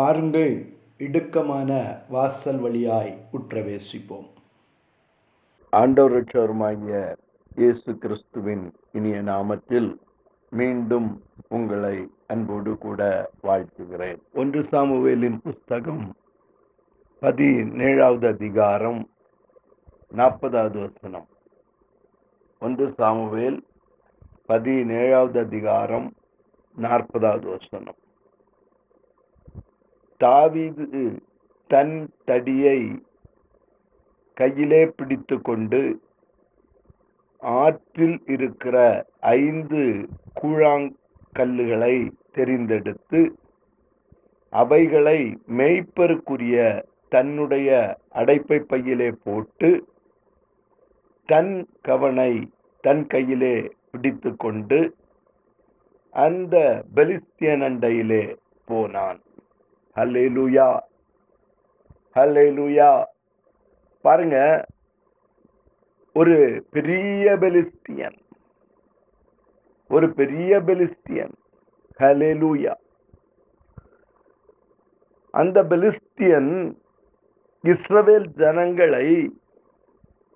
பாருங்கள் இடுக்கமான வாசல் வழியாய் உற்றவேசிப்போம். ஆண்டவர் இயேசு கிறிஸ்துவின் இனிய நாமத்தில் மீண்டும் உங்களை அன்போடு கூட வாழ்த்துகிறேன். ஒன்று சாமுவேலின் புஸ்தகம் பதினேழாவது அதிகாரம் நாற்பதாவது வசனம். ஒன்று சாமுவேல் பதினேழாவது அதிகாரம் நாற்பதாவது வசனம். தாவீது தன் தடியை கையிலே பிடித்து கொண்டு ஆற்றில் இருக்கிற ஐந்து கூழாங்கல்லுகளை தெரிந்தெடுத்து அவைகளை மேய்ப்பருக்குரிய தன்னுடைய அடைப்பை பையிலே போட்டு தன் கவனை தன் கையிலே பிடித்து கொண்டு அந்த பெலிஸ்தியன் அண்டையிலே போனான். ஹல்லேலூயா ஹல்லேலூயா பாருங்க ஒரு பெரிய பெலிஸ்தியன் ஒரு பெரிய பெலிஸ்தியன். ஹலேலூயா அந்த பெலிஸ்தியன் இஸ்ரவேல் ஜனங்களை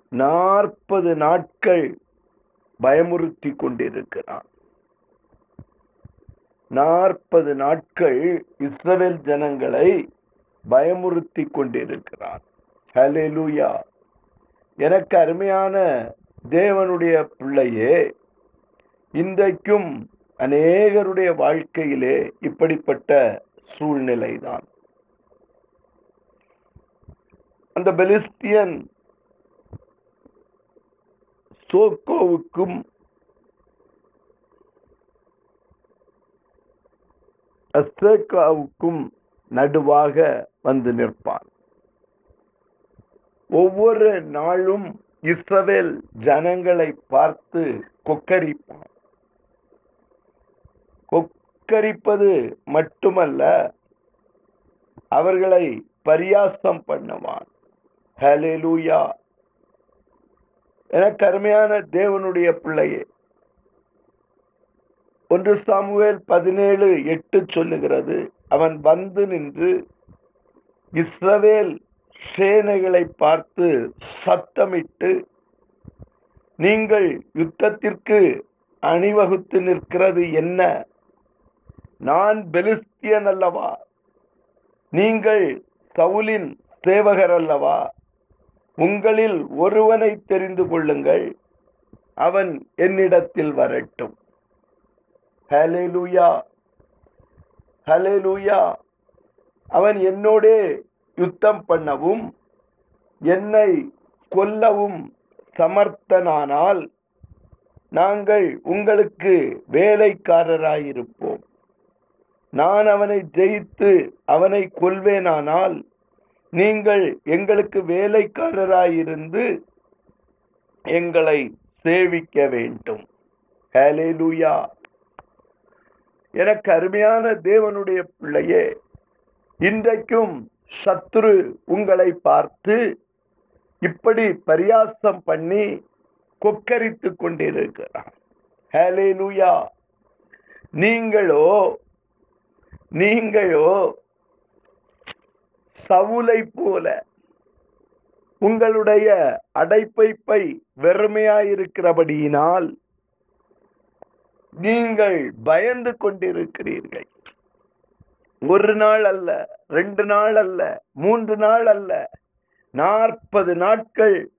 நாற்பது நாட்கள் பயமுறுத்தி கொண்டிருக்கிறான். நாற்பது நாட்கள் இஸ்ரவேல் ஜனங்களை பயமுறுத்தி கொண்டிருக்கிறான் ஹலேலூயா எனக்கு அருமையான தேவனுடைய பிள்ளையே இன்றைக்கும் அநேகருடைய வாழ்க்கையிலே இப்படிப்பட்ட சூழ்நிலைதான். அந்த பெலிஸ்தியன் சோக்கோவுக்கும் அசோகாவுக்கும் நடுவாக வந்து நிற்பான். ஒவ்வொரு நாளும் இஸ்ரவேல் ஜனங்களை பார்த்து கொக்கரிப்பான். கொக்கரிப்பது மட்டுமல்ல அவர்களை பரியாசம் பண்ணுவான். ஹலேலூயா என கருமையான தேவனுடைய பிள்ளையே ஒன்று சாமுவேல் பதினேழு எட்டு சொல்லுகிறது அவன் வந்து நின்று இஸ்ரவேல் சேனைகளை பார்த்து சத்தமிட்டு நீங்கள் யுத்தத்திற்கு அணிவகுத்து நிற்கிறது என்ன? நான் பெலிஸ்தியன் அல்லவா? நீங்கள் சவுலின் சேவகர் அல்லவா? உங்களில் ஒருவனை தெரிந்து கொள்ளுங்கள் அவன் என்னிடத்தில் வரட்டும். ஹலேலூயா ஹலேலூயா அவன் என்னோடே யுத்தம் பண்ணவும் என்னை கொல்லவும் சமர்த்தனானால் நாங்கள் உங்களுக்கு வேலைக்காரராயிருப்போம். நான் அவனை ஜெயித்து அவனை கொல்வேனானால் நீங்கள் எங்களுக்கு வேலைக்காரராயிருந்து எங்களை சேவிக்க வேண்டும். ஹலேலுயா எனக்கு அருமையான தேவனுடைய பிள்ளையே இன்றைக்கும் சத்துரு உங்களை பார்த்து இப்படி பரியாசம் பண்ணி கொக்கரித்து கொண்டிருக்கிறான் ஹலேலூயா நீங்களோ நீங்களோ சவுலை போல உங்களுடைய அடைப்பைப்பை வெறுமையாயிருக்கிறபடியினால் நீங்கள் பயந்து கொண்டிருக்கிறீர்கள். ஒரு நாள் அல்ல ரெண்டு நாள் அல்ல மூன்று நாள் அல்ல நாற்பது நாட்கள்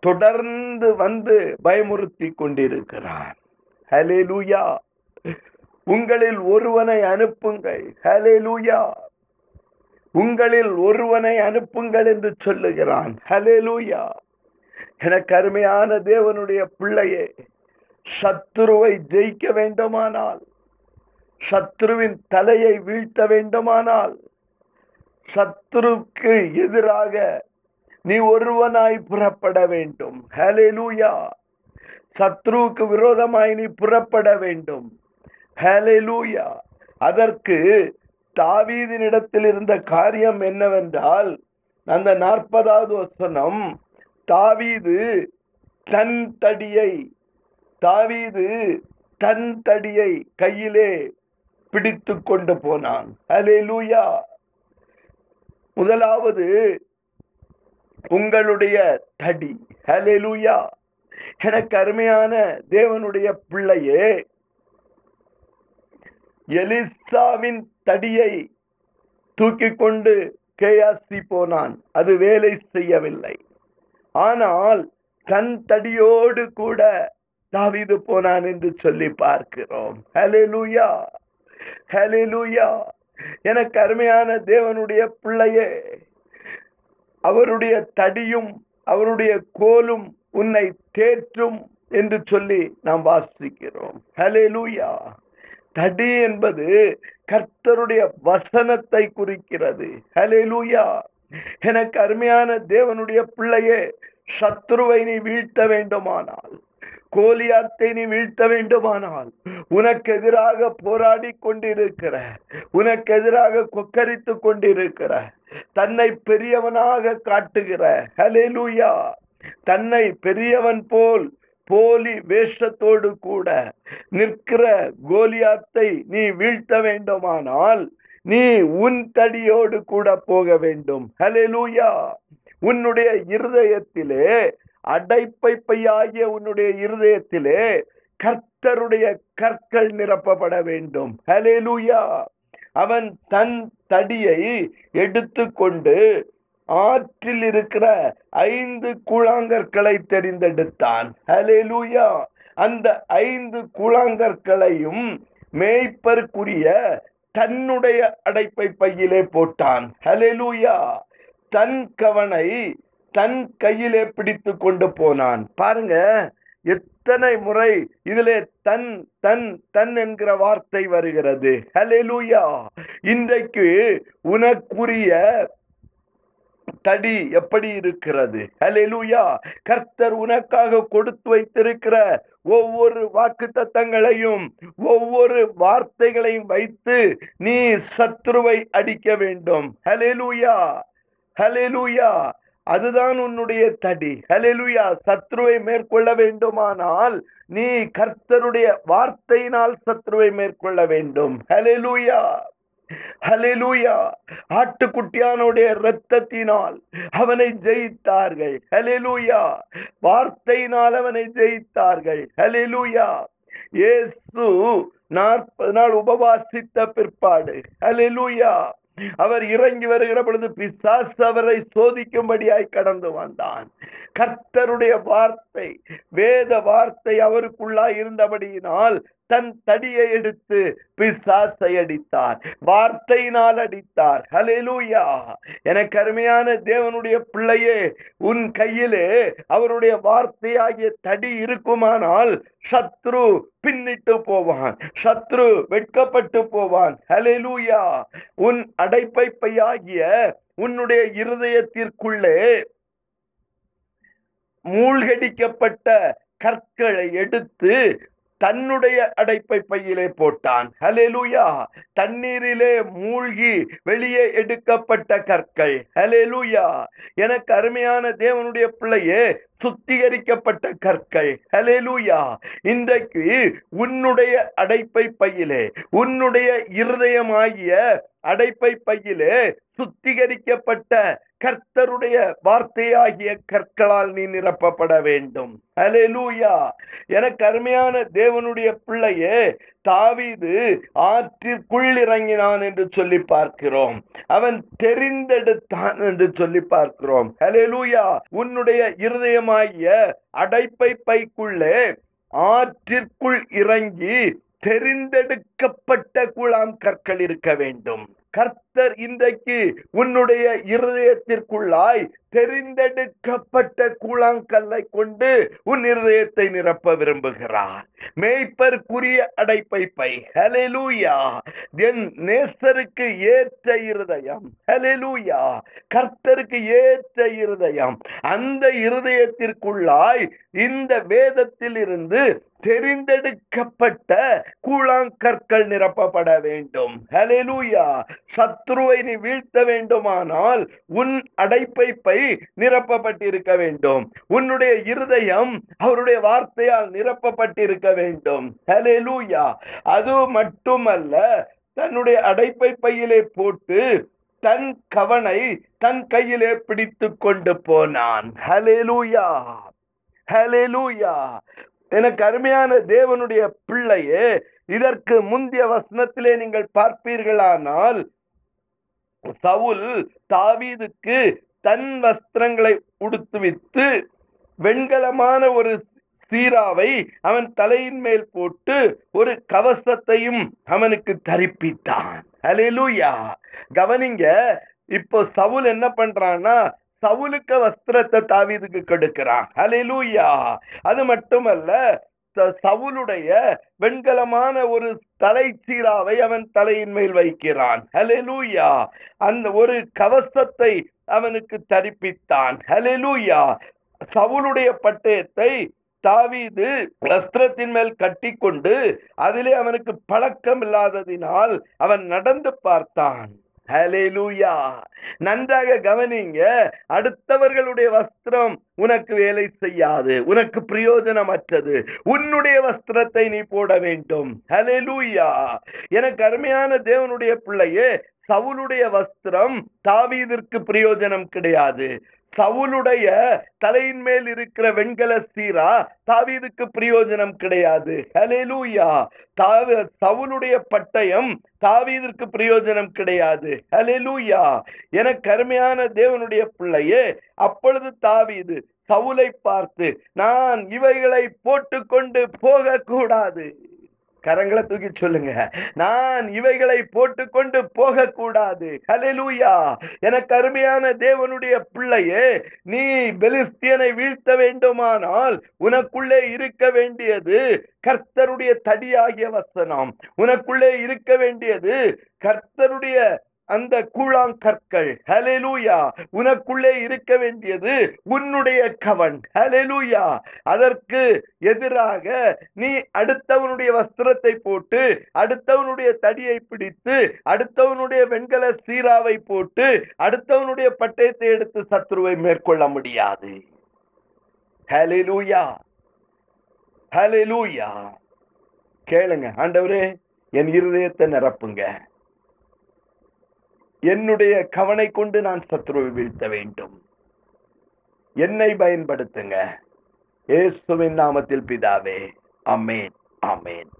தொடர்ந்து வந்து பயமுறுத்தி கொண்டிருக்கிறான். ஹலே லூயா உங்களில் ஒருவனை அனுப்புங்கள். ஹலே லூயா உங்களில் ஒருவனை அனுப்புங்கள் என்று சொல்லுகிறான். ஹலே லூயா எனக்கு அருமையான தேவனுடைய பிள்ளையே சத்துருவை ஜெயிக்க வேண்டுமானால் சத்ருவின் தலையை வீழ்த்த வேண்டுமானால் சத்ருக்கு எதிராக நீ ஒருவனாய் புறப்பட வேண்டும். ஹலேலூயா சத்ருவுக்கு விரோதமாய் நீ புறப்பட வேண்டும். ஹலேலூயா அதற்கு தாவீதினிடத்தில் இருந்த காரியம் என்னவென்றால் அந்த நாற்பதாவது வசனம் தாவீது தன் தடியை தாவீது தன் தடியை கையிலே பிடித்து கொண்டு போனான். லூயா முதலாவது உங்களுடைய தடி. ஹalleluya. எனக்கு அருமையான தேவனுடைய பிள்ளையே எலிசாவின் தடியை தூக்கி கொண்டு கேயாசி போனான். அது வேலை செய்யவில்லை. ஆனால் தன் தடியோடு கூட தாவிது போனான் என்று சொல்லி பார்க்கிறோம். ஹalleluya ஹalleluya எனக்கு அருமையான தேவனுடைய பிள்ளையே அவருடைய தடியும் அவருடைய கோலும் உன்னை தேற்றும் என்று சொல்லி நாம் வாசிக்கிறோம். ஹலெலுயா தடி என்பது கர்த்தருடைய வசனத்தை குறிக்கிறது. ஹலெலுயா எனக்கு அருமையான தேவனுடைய பிள்ளையே சத்ருவை நீ வீழ்த்த வேண்டுமானால் கோலியாத்தை நீ வீழ்த்த வேண்டுமானால் உனக்கு எதிராக போராடி கொண்டிருக்கிற உனக்கு எதிராக கொக்கரித்து கொண்டிருக்கிற தன்னை பெரியவனாக காட்டுகிற ஹலெலுயா தன்னை பெரியவன் போல் போலி வேஷத்தோடு கூட நிற்கிற கோலியாத்தை நீ வீழ்த்த வேண்டுமானால் நீ உன் தடியோடு கூட போக வேண்டும். ஹலெலுயா உன்னுடைய இருதயத்திலே அடைப்பை பையாகிய உன்னுடைய இருதயத்திலே கர்த்தருடைய கற்கள் நிரப்பப்பட வேண்டும். ஹலேலூயா அவன் தன் தடியை எடுத்துக்கொண்டு ஆற்றில் இருக்கிற ஐந்து கூழாங்கற்களை தெரிந்தெடுத்தான். ஹலேலூயா அந்த ஐந்து கூழாங்கற்களையும் மேய்ப்பருக்குரிய தன்னுடைய அடைப்பை பையிலே போட்டான். ஹலேலூயா தன் கவனை தன் கையிலே பிடித்து கொண்டு போனான். பாருங்க எத்தனை முறை இதிலே தன் தன் தன் என்கிற வார்த்தை வருகிறது. ஹலெலுயா இன்றைக்கு உனக்குரிய தடி எப்படி இருக்கிறது? ஹலெலுயா கர்த்தர் உனக்காக கொடுத்து வைத்திருக்கிற ஒவ்வொரு வாக்கு தத்தங்களையும் ஒவ்வொரு வார்த்தைகளையும் வைத்து நீ சத்ருவை அடிக்க வேண்டும். ஹலெலுயா ஹலெலுயா அதுதான் உன்னுடைய தடி. ஹலெலுயா சத்ருவை மேற்கொள்ள வேண்டுமானால் நீ கர்த்தருடைய வார்த்தையினால் சத்ருவை மேற்கொள்ள வேண்டும். ஹலெலுயா ஹலெலூயா ஆட்டுக்குட்டியானுடைய இரத்தத்தினால் அவனை ஜெயித்தார்கள். ஹலெலூயா வார்த்தையினால் அவனை ஜெயித்தார்கள். ஹலெலூயா இயேசு நாற்பது நாள் உபவாசித்த பிற்பாடு. ஹalleluya அவர் இறங்கி வருகிற பொழுது பிசாஸ் அவரை சோதிக்கும்படியாய் கடந்து வந்தான். கர்த்தருடைய வார்த்தை வேத வார்த்தை அவருக்குள்ளாய் இருந்தபடியினால் தன் தடியை எடுத்து பிசாசை அடித்தார். வார்த்தையினால் அடித்தார். ஹலெலூயா எனக்கு அருமையான தேவனுடைய பிள்ளையே உன் கையிலே அவருடைய வார்த்தையாகிய தடி இருக்குமானால் சத்ரு பின்னிட்டு போவான். சத்ரு வெட்கப்பட்டு போவான். ஹலெலூயா உன் அடைப்பைப்பையாகிய உன்னுடைய இருதயத்திற்குள்ளே மூழ்கடிக்கப்பட்ட கற்களை எடுத்து தன்னுடைய அடைப்பை பையிலே போட்டான். ஹலெலுயா தண்ணீரிலே மூழ்கி வெளியே எடுக்கப்பட்ட கற்கள். ஹலெலுயா எனக்கு அருமையான தேவனுடைய பிள்ளையே சுத்திகரிக்கப்பட்ட கற்கள். ஹalleluya இன்றைக்கு உன்னுடைய அடைப்பை பையிலே உன்னுடைய இருதயமாகிய அடைப்பை பையிலே சுத்திகரிக்கப்பட்ட கர்த்தருடைய வார்த்தையாகிய கற்களால் நீ நிரப்பப்பட வேண்டும். ஹalleluya எனக்கு அருமையான தேவனுடைய பிள்ளையே தாவீது ஆற்றிற்குள் இறங்கினான் என்று சொல்லி பார்க்கிறோம். அவன் தெரிந்தெடுத்தான் என்று சொல்லி பார்க்கிறோம். ஹலெலூயா உன்னுடைய இருதயமாகிய அடைப்பை பைக்குள்ளே ஆற்றிற்குள் இறங்கி தெரிந்தெடுக்கப்பட்ட குழாம் கற்கள் இருக்க வேண்டும். கர்த்தர் இன்றைக்கு உன்னுடைய இருதயத்திற்குள்ளாய் தெரிந்தெடுக்கப்பட்ட கூழாங்கல்லை கொண்டு உன் இருதயத்தை நிரப்ப விரும்புகிறார். மேய்ப்பர்க்குரிய அடைப்பை பை. ஹலெலூயா என் நேசருக்கு ஏற்ற இருதயம். ஹலெலூயா கர்த்தருக்கு ஏற்ற இருதயம். அந்த இருதயத்திற்குள்ளாய் இந்த வேதத்தில் இருந்து தெரிந்தெடுக்கப்பட்ட கூழாங்கற்கள் நிரப்பப்பட வேண்டும். ஹலெலூயா ஹalleluya சத்ருவை நீ வீழ்த்த வேண்டுமானால் உன் அடைப்பை பை நிரப்பப்பட்டிருக்க வேண்டும். உன்னுடைய இருதயம் அவருடைய வார்த்தையால் நிரப்பப்பட்டிருக்க வேண்டும். ஹலெலூயா அது மட்டுமல்ல தன்னுடைய அடைப்பை பையிலே போட்டு தன் கவனை தன் கையிலே பிடித்து கொண்டு போனான். ஹலேலூயா ஹலேலூயா எனக்கு அருமையான தேவனுடைய பிள்ளையே இதற்கு முந்தைய வசனத்திலே நீங்கள் பார்ப்பீர்களானால் சவுல் தாவீதுக்கு தன் வஸ்திரங்களை உடுத்துவித்து வெண்கலமான ஒரு சீராவை அவன் தலையின் மேல் போட்டு ஒரு கவசத்தையும் அவனுக்கு தரிப்பித்தான். ஹalleluya. கவனிங்க இப்போ சவுல் என்ன பண்றான்னா சவுலுக்கு வஸ்திரத்தை தாவீதுக்கு கொடுக்கிறான். ஹalleluya. அது மட்டுமல்ல சவுலுடைய வெண்கலமான ஒரு தலை சீராவை அவன் தலையின் மேல் வைக்கிறான். ஹலெலூயா அந்த ஒரு கவசத்தை அவனுக்கு தரிப்பித்தான். ஹலெலூயா சவுலுடைய பட்டயத்தை தாவீது வஸ்திரத்தின் மேல் கட்டிக்கொண்டு அதிலே அவனுக்கு பழக்கம் இல்லாததினால் அவன் நடந்து பார்த்தான். ஹalleluya. நன்றாக கவனிங்க அடுத்தவர்களுடைய வஸ்திரம் உனக்கு வேலை செய்யாது உனக்கு பிரயோஜனமற்றது உன்னுடைய வஸ்திரத்தை நீ போட வேண்டும். ஹalleluya. எனக்கு அருமையான தேவனுடைய பிள்ளையே சவுளுடைய வஸ்திரம் தாவீதிற்கு பிரயோஜனம் கிடையாது. சவுலுடைய தலையின் மேல் இருக்கிற வெண்கல சீரா தாவீதுக்கு பிரயோஜனம் கிடையாது. ஹலெலூயா தாவி சவுலுடைய பட்டயம் தாவீதிற்கு பிரயோஜனம் கிடையாது. ஹலெலூயா எனக்கு அருமையான தேவனுடைய பிள்ளையே அப்பொழுது தாவீது சவுலை பார்த்து நான் இவைகளை போட்டுக்கொண்டு போகக்கூடாது. கரங்களை தூக்கி சொல்லுங்க. நான் இவைகளை போட்டுக்கொண்டு போகக்கூடாது. ஹலெலூயா எனக்கு அருமையான தேவனுடைய பிள்ளையே நீ பெலிஸ்தியனை வீழ்த்த வேண்டுமானால் உனக்குள்ளே இருக்க வேண்டியது கர்த்தருடைய தடியாகிய வசனம். உனக்குள்ளே இருக்க வேண்டியது கர்த்தருடைய அந்த கூழாங்கற்கள். ஹalleluya உனக்குள்ளே இருக்க வேண்டியது உன்னுடைய கவன். ஹalleluya அதற்கு எதிராக நீ அடுத்தவனுடைய வஸ்திரத்தை போட்டு அடுத்தவனுடைய தடியை பிடித்து அடுத்தவனுடைய வெண்கல சீராவை போட்டு அடுத்தவனுடைய பட்டயத்தை எடுத்து சத்ருவை மேற்கொள்ள முடியாது. ஹalleluya ஹalleluya கேளுங்க ஆண்டவரே என் இருதயத்தை நிரப்புங்க. என்னுடைய கவனை கொண்டு நான் சத்ருவை வீழ்த்த வேண்டும். என்னை பயன்படுத்துங்க. இயேசுவின் நாமத்தில் பிதாவே. அமேன் அமேன்